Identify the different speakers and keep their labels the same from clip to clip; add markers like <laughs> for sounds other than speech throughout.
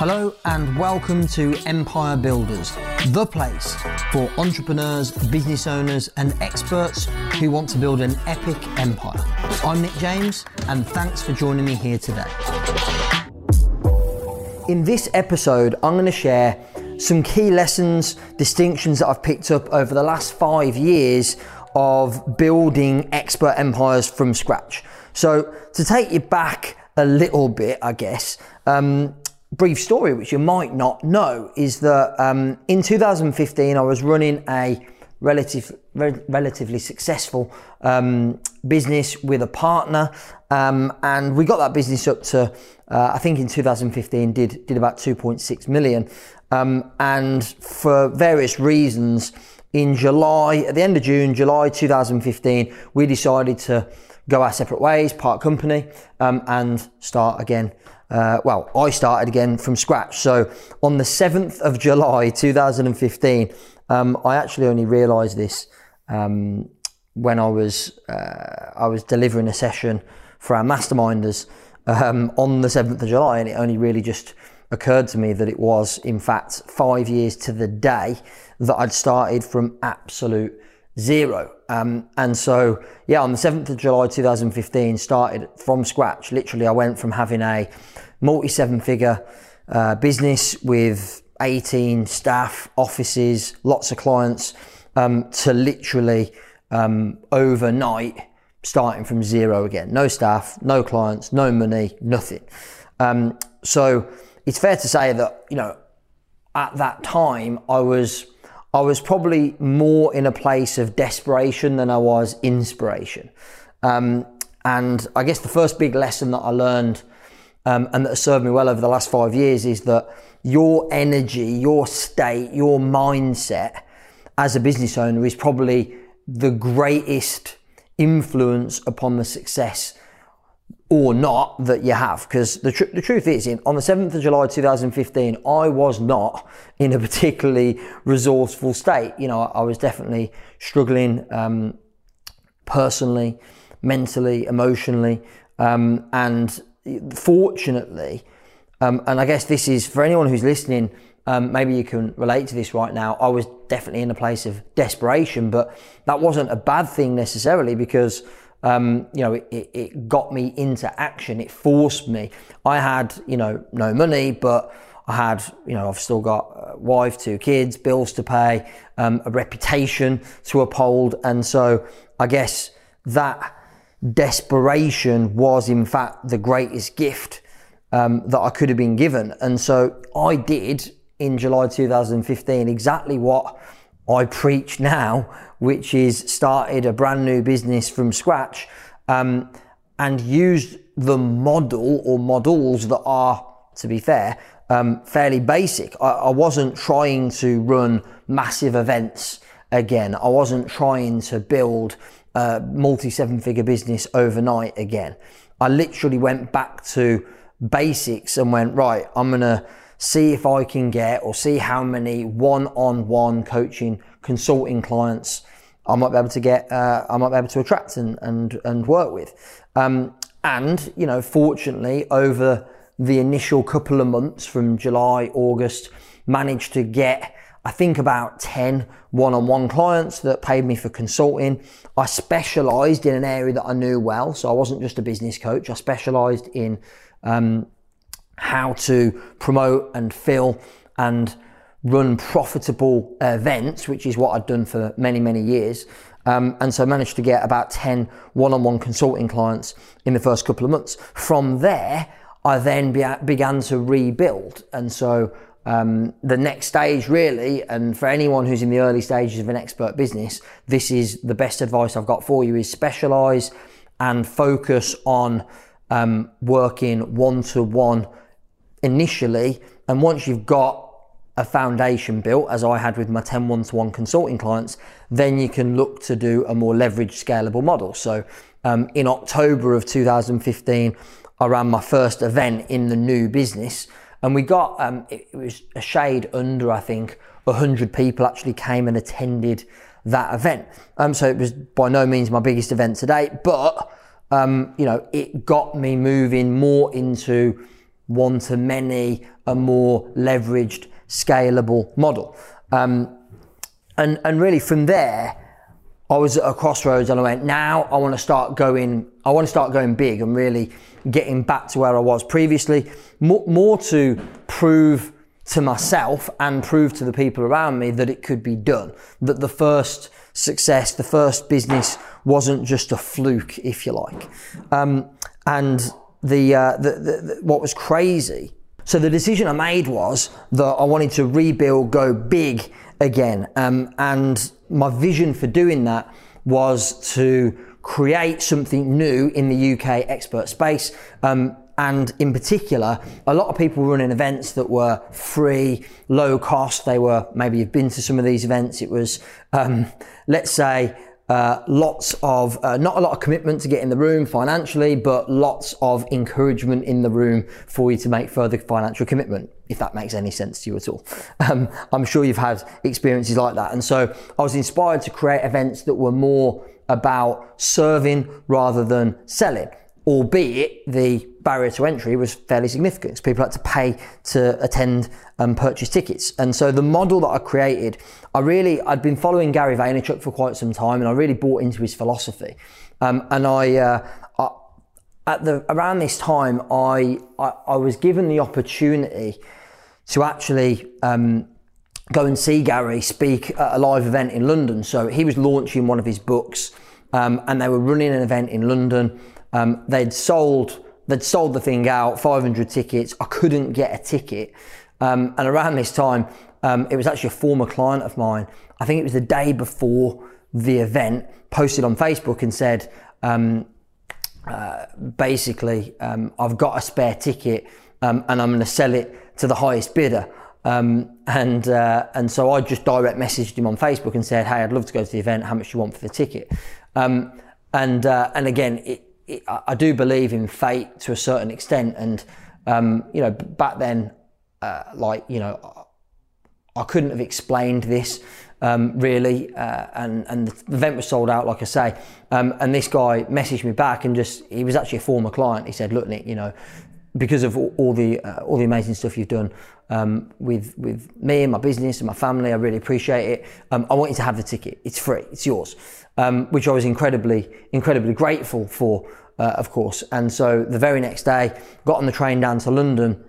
Speaker 1: Hello and welcome to Empire Builders, the place for entrepreneurs, business owners, and experts who want to build an epic empire. I'm Nick James, and thanks for joining me here today. In this episode, I'm going to share some key lessons, distinctions that I've picked up over the last five years of building expert empires from scratch. So, to take you back a little bit, I guess, um, brief story, which you might not know, is that um, in 2015 I was running a relative, re- relatively successful um, business with a partner, um, and we got that business up to uh, I think in 2015 did did about 2.6 million, um, and for various reasons. In July, at the end of June, July 2015, we decided to go our separate ways, part company, um, and start again uh, well, I started again from scratch. So on the 7th of July 2015, um, I actually only realised this um, when I was uh, I was delivering a session for our masterminders um, on the 7th of July, and it only really just occurred to me that it was, in fact, five years to the day that I'd started from absolute zero. Um, and so, yeah, on the 7th of July 2015, started from scratch. Literally, I went from having a multi seven figure uh, business with 18 staff, offices, lots of clients, um, to literally um, overnight starting from zero again. No staff, no clients, no money, nothing. Um, so it's fair to say that, you know, at that time, I was I was probably more in a place of desperation than I was inspiration. Um, and I guess the first big lesson that I learned um, and that has served me well over the last five years is that your energy, your state, your mindset as a business owner is probably the greatest influence upon the success or not that you have. Because the, tr- the truth is, in, on the 7th of July 2015, I was not in a particularly resourceful state. You know, I, I was definitely struggling um, personally, mentally, emotionally. Um, and fortunately, um, and I guess this is for anyone who's listening, um, maybe you can relate to this right now. I was definitely in a place of desperation, but that wasn't a bad thing necessarily because um, you know, it, it, got me into action. It forced me. I had, you know, no money, but I had, you know, I've still got a wife, two kids, bills to pay, um, a reputation to uphold. And so I guess that desperation was, in fact, the greatest gift um, that I could have been given. And so I did in July 2015 exactly what I preach now, which is started a brand new business from scratch um, and used the model or models that are, to be fair, um, fairly basic. I, I wasn't trying to run massive events again. I wasn't trying to build a multi seven figure business overnight again. I literally went back to basics and went, right, I'm going to see if I can get or see how many one on one coaching consulting clients I might be able to get, uh, I might be able to attract and, and, and work with. Um, and, you know, fortunately, over the initial couple of months from July, August, managed to get, I think, about 10 one on one clients that paid me for consulting. I specialized in an area that I knew well. So I wasn't just a business coach, I specialized in um, how to promote and fill and run profitable events, which is what I'd done for many, many years. Um, and so managed to get about 10 one on one consulting clients in the first couple of months. From there, I then be- began to rebuild. And so um, the next stage, really, and for anyone who's in the early stages of an expert business, this is the best advice I've got for you: is specialize and focus on um, working one to one initially. And once you've got a foundation built, as I had with my 10 one to one consulting clients, then you can look to do a more leveraged, scalable model. So um, in October of 2015, I ran my first event in the new business, and we got um, it, it was a shade under, I think, 100 people actually came and attended that event. Um, so it was by no means my biggest event to date, but um, you know, it got me moving more into one to many, a more leveraged, scalable model. Um, and, and really from there, I was at a crossroads and I went, now I want to start going, I want to start going big and really getting back to where I was previously, more, more to prove to myself and prove to the people around me that it could be done. That the first success, the first business wasn't just a fluke, if you like. Um, and the, uh, the, the, the, what was crazy. So the decision I made was that I wanted to rebuild, go big again. Um, and my vision for doing that was to create something new in the UK expert space. Um, and in particular, a lot of people were running events that were free, low cost. They were maybe you've been to some of these events. It was, um, let's say, uh, lots of, uh, not a lot of commitment to get in the room financially, but lots of encouragement in the room for you to make further financial commitment, if that makes any sense to you at all. <laughs> Um, I'm sure you've had experiences like that. And so I was inspired to create events that were more about serving rather than selling albeit the barrier to entry was fairly significant because people had to pay to attend and purchase tickets. And so the model that I created, I really, I'd been following Gary Vaynerchuk for quite some time and I really bought into his philosophy. Um, and I, uh, I, at the, around this time, I, I, I was given the opportunity to actually, um, go and see Gary speak at a live event in London. So he was launching one of his books, um, and they were running an event in London. Um, they'd sold they'd sold the thing out, 500 tickets. I couldn't get a ticket, um, and around this time, um, it was actually a former client of mine. I think it was the day before the event. Posted on Facebook and said, um, uh, basically, um, I've got a spare ticket um, and I'm going to sell it to the highest bidder. Um, and uh, and so I just direct messaged him on Facebook and said, "Hey, I'd love to go to the event. How much do you want for the ticket?" Um, and uh, and again, it, I do believe in fate to a certain extent. And, um, you know, back then, uh, like, you know, I couldn't have explained this um, really. Uh, and, and the event was sold out, like I say. Um, and this guy messaged me back and just, he was actually a former client. He said, look, Nick, you know, because of all, all the uh, all the amazing stuff you've done um, with with me and my business and my family, I really appreciate it. Um, I want you to have the ticket. It's free. It's yours, um, which I was incredibly incredibly grateful for uh, of course. And so the very next day, got on the train down to London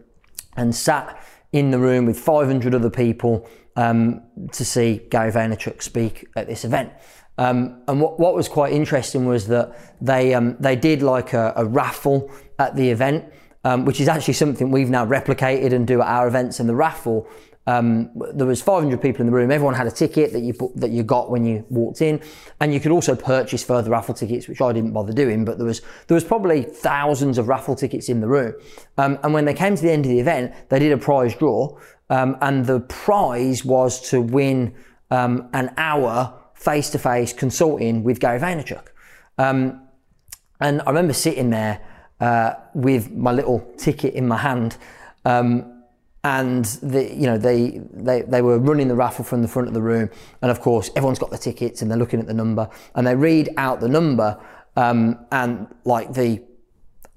Speaker 1: and sat in the room with 500 other people um, to see Gary Vaynerchuk speak at this event. Um, and what, what was quite interesting was that they um, they did like a, a, raffle at the event, um, which is actually something we've now replicated and do at our events. And the raffle um, there was 500 people in the room. Everyone had a ticket that you that you got when you walked in, and you could also purchase further raffle tickets, which I didn't bother doing. But there was there was probably thousands of raffle tickets in the room. Um, and when they came to the end of the event, they did a prize draw, um, and the prize was to win um, an hour face to face consulting with Gary Vaynerchuk. Um, and I remember sitting there uh, with my little ticket in my hand. Um, and the, you know they, they they were running the raffle from the front of the room, and of course everyone's got the tickets and they're looking at the number. And they read out the number, um, and like the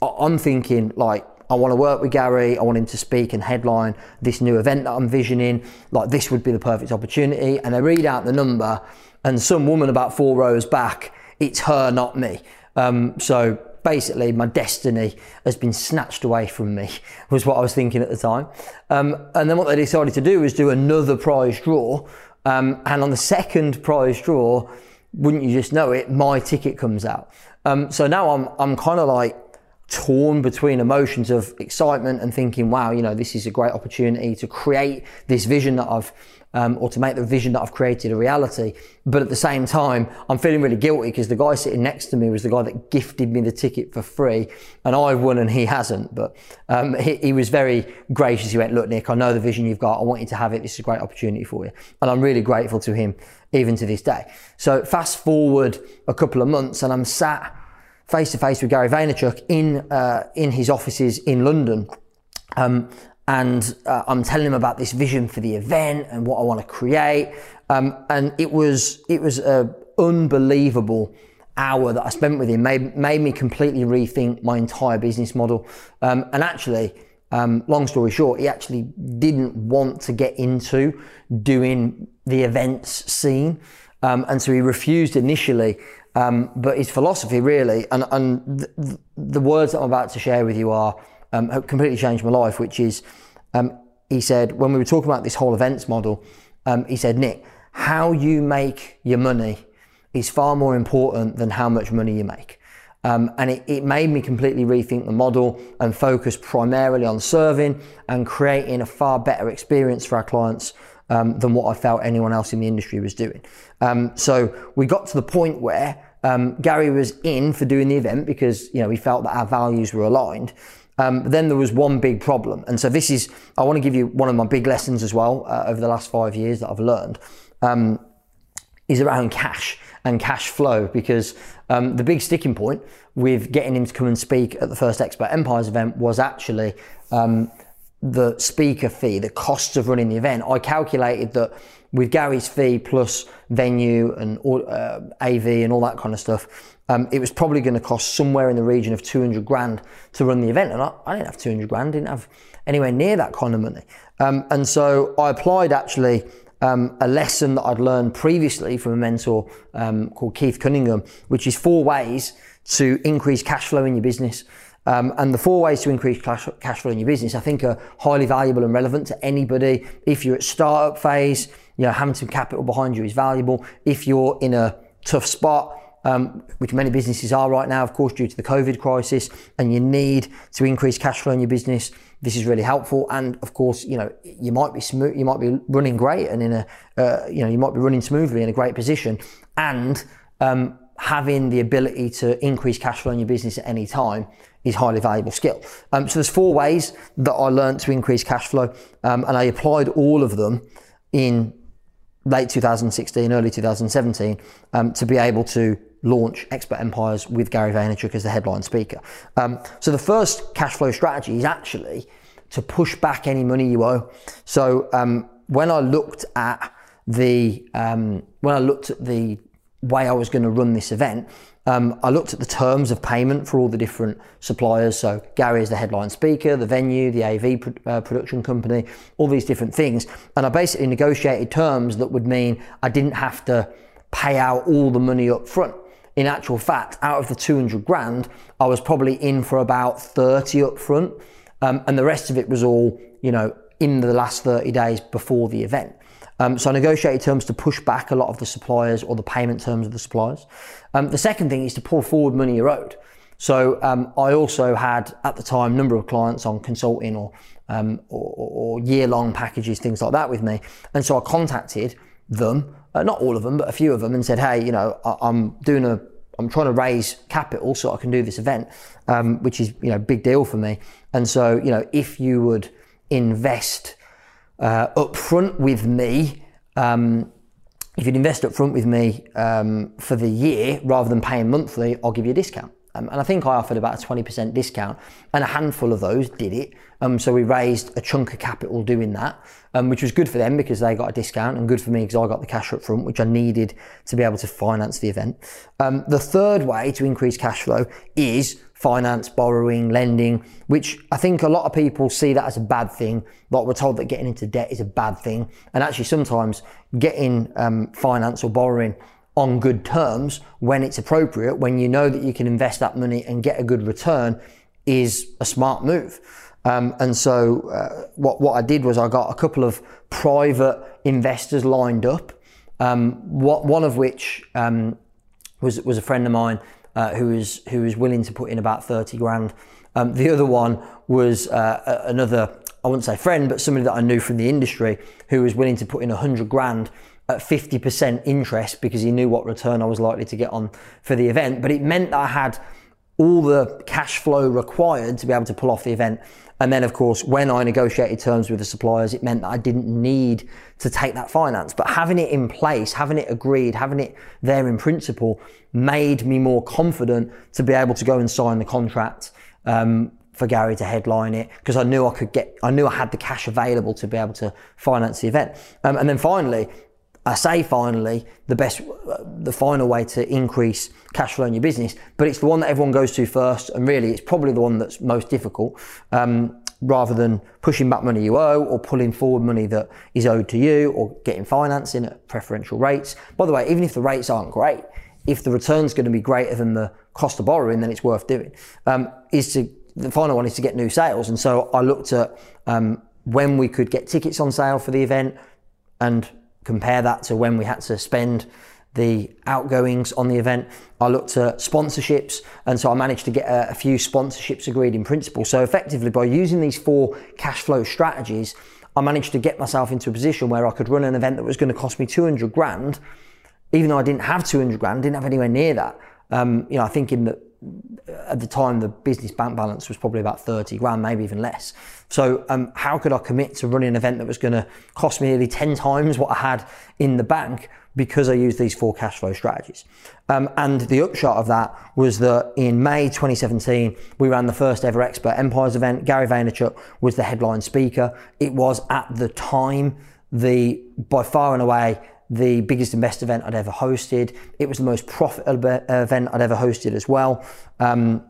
Speaker 1: I'm thinking like I want to work with Gary, I want him to speak and headline this new event that I'm visioning, like this would be the perfect opportunity, and they read out the number, and some woman about four rows back, it's her, not me. Um, so basically my destiny has been snatched away from me, <laughs> was what I was thinking at the time. Um, and then what they decided to do was do another prize draw. Um, and on the second prize draw, wouldn't you just know it, my ticket comes out. Um, so now I'm, I'm kind of like torn between emotions of excitement and thinking, wow, you know, this is a great opportunity to create this vision that I've um, or to make the vision that I've created a reality. But at the same time, I'm feeling really guilty because the guy sitting next to me was the guy that gifted me the ticket for free, and I've won and he hasn't. But um, he, he, was very gracious. He went, "Look, Nick, I know the vision you've got. I want you to have it. This is a great opportunity for you," and I'm really grateful to him even to this day. So fast forward a couple of months, and I'm sat face to face with Gary Vaynerchuk in uh, in his offices in London. Um, and uh, I'm telling him about this vision for the event and what I want to create. Um, and it was it was a unbelievable hour that I spent with him. Made made me completely rethink my entire business model. Um, and actually, um, long story short, he actually didn't want to get into doing the events scene. Um, and so he refused initially. Um, but his philosophy really, and, and the, the, words that I'm about to share with you are um, have completely changed my life, which is, um, he said, when we were talking about this whole events model, um, he said, Nick, how you make your money is far more important than how much money you make. Um, and it, it, made me completely rethink the model and focus primarily on serving and creating a far better experience for our clients um, than what I felt anyone else in the industry was doing. Um, so we got to the point where um, Gary was in for doing the event because you know we felt that our values were aligned. Um, then there was one big problem, and so this is I want to give you one of my big lessons as well uh, over the last five years that I've learned um, is around cash and cash flow because um, the big sticking point with getting him to come and speak at the first Expert Empires event was actually um, the speaker fee, the costs of running the event. I calculated that with Gary's fee plus venue and uh, AV and all that kind of stuff, um, it was probably going to cost somewhere in the region of 200 grand to run the event. And I, I didn't have 200 grand, didn't have anywhere near that kind of money. Um, and so I applied actually um, a lesson that I'd learned previously from a mentor um, called Keith Cunningham, which is four ways to increase cash flow in your business. Um, and the four ways to increase cash, cash flow in your business, I think, are highly valuable and relevant to anybody. If you're at startup phase, you know, having some capital behind you is valuable. If you're in a tough spot, um, which many businesses are right now, of course, due to the COVID crisis, and you need to increase cash flow in your business. This is really helpful, and of course, you know you might be smooth, you might be running great, and in a uh, you know you might be running smoothly in a great position, and um, having the ability to increase cash flow in your business at any time is highly valuable skill. Um, so there's four ways that I learned to increase cash flow, um, and I applied all of them in late 2016, early 2017, um, to be able to launch Expert Empires with Gary Vaynerchuk as the headline speaker. Um, so the first cash flow strategy is actually to push back any money you owe. So um, when I looked at the um, when I looked at the way I was going to run this event, um, I looked at the terms of payment for all the different suppliers. So Gary is the headline speaker, the venue, the AV uh, production company, all these different things, and I basically negotiated terms that would mean I didn't have to pay out all the money up front in actual fact, out of the 200 grand, I was probably in for about 30 up front. Um, and the rest of it was all, you know, in the last 30 days before the event. Um, so I negotiated terms to push back a lot of the suppliers or the payment terms of the suppliers. Um, the second thing is to pull forward money you owed. So um, I also had at the time number of clients on consulting or, um, or, or year-long packages, things like that with me. And so I contacted them uh, not all of them, but a few of them, and said, "Hey, you know, I, am doing a, I'm trying to raise capital so I can do this event, um, which is you know big deal for me. And so you know, if you would invest uh, up front with me." Um, if you'd invest up front with me um, for the year rather than paying monthly, I'll give you a discount. Um, and I think I offered about a 20% discount, and a handful of those did it. Um, so we raised a chunk of capital doing that, um, which was good for them because they got a discount, and good for me because I got the cash up front, which I needed to be able to finance the event. Um, the third way to increase cash flow is finance, borrowing, lending, which I think a lot of people see that as a bad thing. Like we're told that getting into debt is a bad thing, and actually sometimes getting um, finance or borrowing on good terms when it's appropriate, when you know that you can invest that money and get a good return, is a smart move. Um, and so, uh, what what I did was I got a couple of private investors lined up. Um, what, one of which um, was was a friend of mine uh, who was who was willing to put in about thirty grand. Um, the other one was uh, another I wouldn't say friend, but somebody that I knew from the industry who was willing to put in a hundred grand at 50% interest because he knew what return I was likely to get on for the event. But it meant that I had all the cash flow required to be able to pull off the event. And then, of course, when I negotiated terms with the suppliers, it meant that I didn't need to take that finance. But having it in place, having it agreed, having it there in principle made me more confident to be able to go and sign the contract um, for Gary to headline it because I knew I could get, I knew I had the cash available to be able to finance the event. Um, and then finally, I say finally, the best, the final way to increase cash flow in your business, but it's the one that everyone goes to first, and really, it's probably the one that's most difficult. Um, rather than pushing back money you owe or pulling forward money that is owed to you or getting financing at preferential rates. By the way, even if the rates aren't great, if the return's going to be greater than the cost of borrowing, then it's worth doing. Um, is to the final one is to get new sales, and so I looked at um, when we could get tickets on sale for the event and compare that to when we had to spend the outgoings on the event. I looked at sponsorships, and so I managed to get a, a, few sponsorships agreed in principle. So, effectively, by using these four cash flow strategies, I managed to get myself into a position where I could run an event that was going to cost me 200 grand, even though I didn't have 200 grand, didn't have anywhere near that. Um, you know, I think in the at the time the business bank balance was probably about 30 grand, maybe even less. So um, how could I commit to running an event that was going to cost me nearly 10 times what I had in the bank because I used these four cash flow strategies. Um, and the upshot of that was that in May 2017, we ran the first ever Expert Empires event. Gary Vaynerchuk was the headline speaker. It was at the time the by far and away the biggest and best event I'd ever hosted. It was the most profitable event I'd ever hosted as well. Um,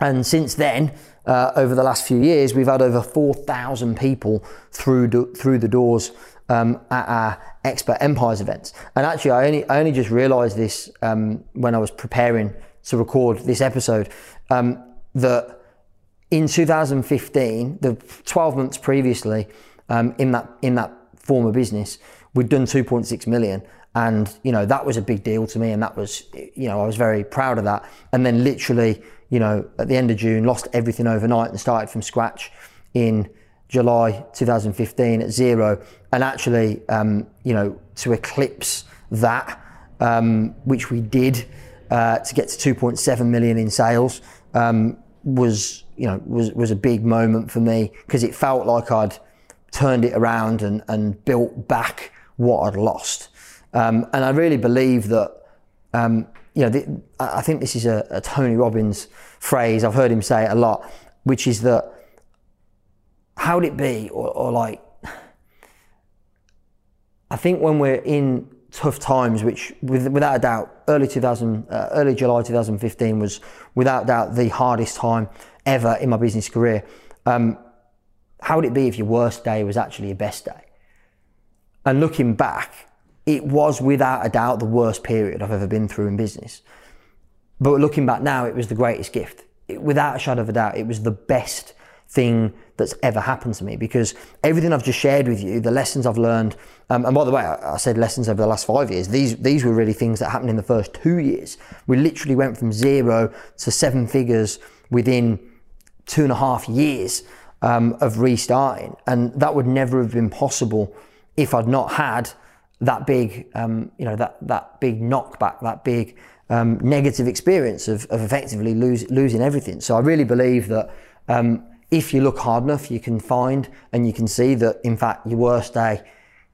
Speaker 1: and since then, uh, over the last few years, we've had over 4,000 people through do, through the doors um, at our Expert Empires events. And actually, I only I only just realised this um, when I was preparing to record this episode um, that in 2015, the 12 months previously, um, in that in that former business, we'd done 2.6 million and you know that was a big deal to me and that was you know I was very proud of that. And then literally you know at the end of June lost everything overnight and started from scratch in July 2015 at zero. And actually um, you know to eclipse that um, which we did uh, to get to 2.7 million in sales um, was you know was was a big moment for me because it felt like I'd turned it around and, and built back what I'd lost. Um, and I really believe that, um, you know, the, I think this is a, a, Tony Robbins phrase. I've heard him say it a lot, which is that how would it be, or, or like, I think when we're in tough times, which with, without a doubt, early 2000, uh, early July 2015 was without doubt the hardest time ever in my business career. Um, how would it be if your worst day was actually your best day? And looking back, it was without a doubt the worst period I've ever been through in business. But looking back now, it was the greatest gift. It, without a shadow of a doubt, it was the best thing that's ever happened to me because everything I've just shared with you, the lessons I've learned, um, and by the way, I, I, said lessons over the last five years. These these were really things that happened in the first two years. We literally went from zero to seven figures within two and a half years um, of restarting. And that would never have been possible if I'd not had that big, um, you know, that, that big knockback, that big um, negative experience of, of effectively lose, losing everything. So I really believe that um, if you look hard enough, you can find and you can see that, in fact, your worst day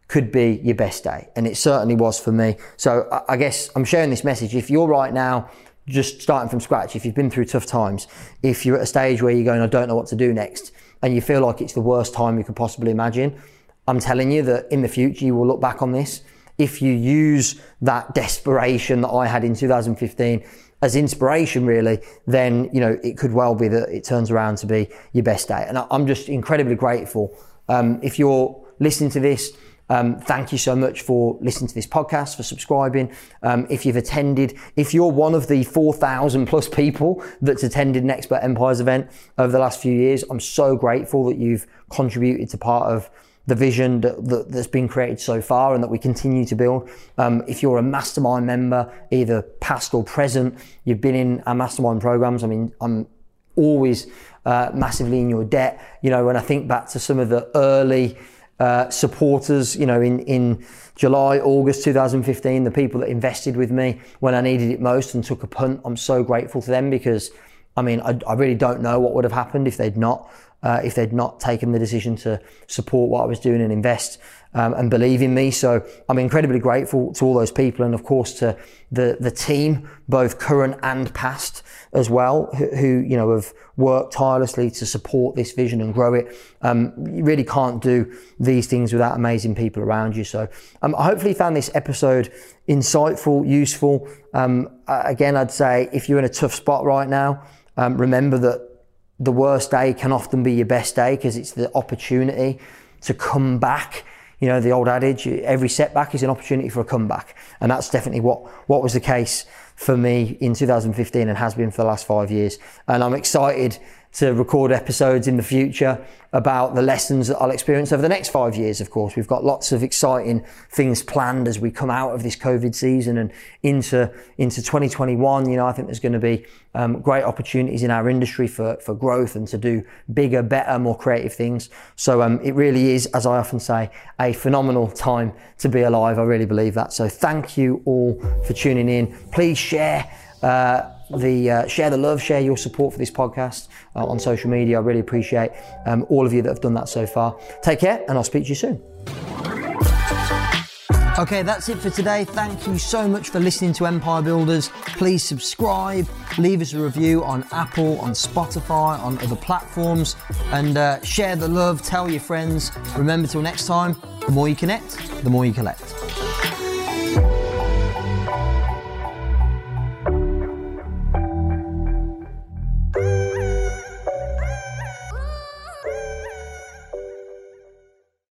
Speaker 1: could be your best day. And it certainly was for me. So I, I guess I'm sharing this message. If you're right now just starting from scratch, if you've been through tough times, if you're at a stage where you're going, I don't know what to do next, and you feel like it's the worst time you could possibly imagine, I'm telling you that in the future you will look back on this. If you use that desperation that I had in 2015 as inspiration, really, then you know it could well be that it turns around to be your best day. And I'm just incredibly grateful. Um, if you're listening to this um, thank you so much for listening to this podcast, for subscribing. Um, if you've attended, if you're one of the 4,000 plus people that's attended an Expert Empires event over the last few years, I'm so grateful that you've contributed to part of the vision that, has been created so far and that we continue to build. Um, if you're a mastermind member, either past or present, you've been in our mastermind programs. I mean, I'm always uh, massively in your debt. You know, when I think back to some of the early uh, supporters, you know, in, in July, August 2015, the people that invested with me when I needed it most and took a punt. I'm so grateful to them because, I mean, I, I really don't know what would have happened if they'd not, uh, if they'd not taken the decision to support what I was doing and invest um, and believe in me. So I'm incredibly grateful to all those people and of course to the, the team, both current and past as well, who, who you know have worked tirelessly to support this vision and grow it. Um, you really can't do these things without amazing people around you. So um, I hopefully found this episode insightful, useful. Um, again, I'd say if you're in a tough spot right now, um, remember that the worst day can often be your best day because it's the opportunity to come back. You know, the old adage, every setback is an opportunity for a comeback. And that's definitely what, what was the case for me in 2015 and has been for the last five years. And I'm excited to record episodes in the future about the lessons that I'll experience over the next five years, of course. We've got lots of exciting things planned as we come out of this COVID season and into, into 2021. You know, I think there's going to be um, great opportunities in our industry for, for growth and to do bigger, better, more creative things. So um, it really is, as I often say, a phenomenal time to be alive. I really believe that. So thank you all for tuning in. Please share. Uh, the uh, share the love, share your support for this podcast uh, on social media. I really appreciate um, all of you that have done that so far. Take care, and I'll speak to you soon. Okay, that's it for today. Thank you so much for listening to Empire Builders. Please subscribe, leave us a review on Apple, on Spotify, on other platforms, and uh, share the love. Tell your friends. Remember, till next time, the more you connect, the more you collect.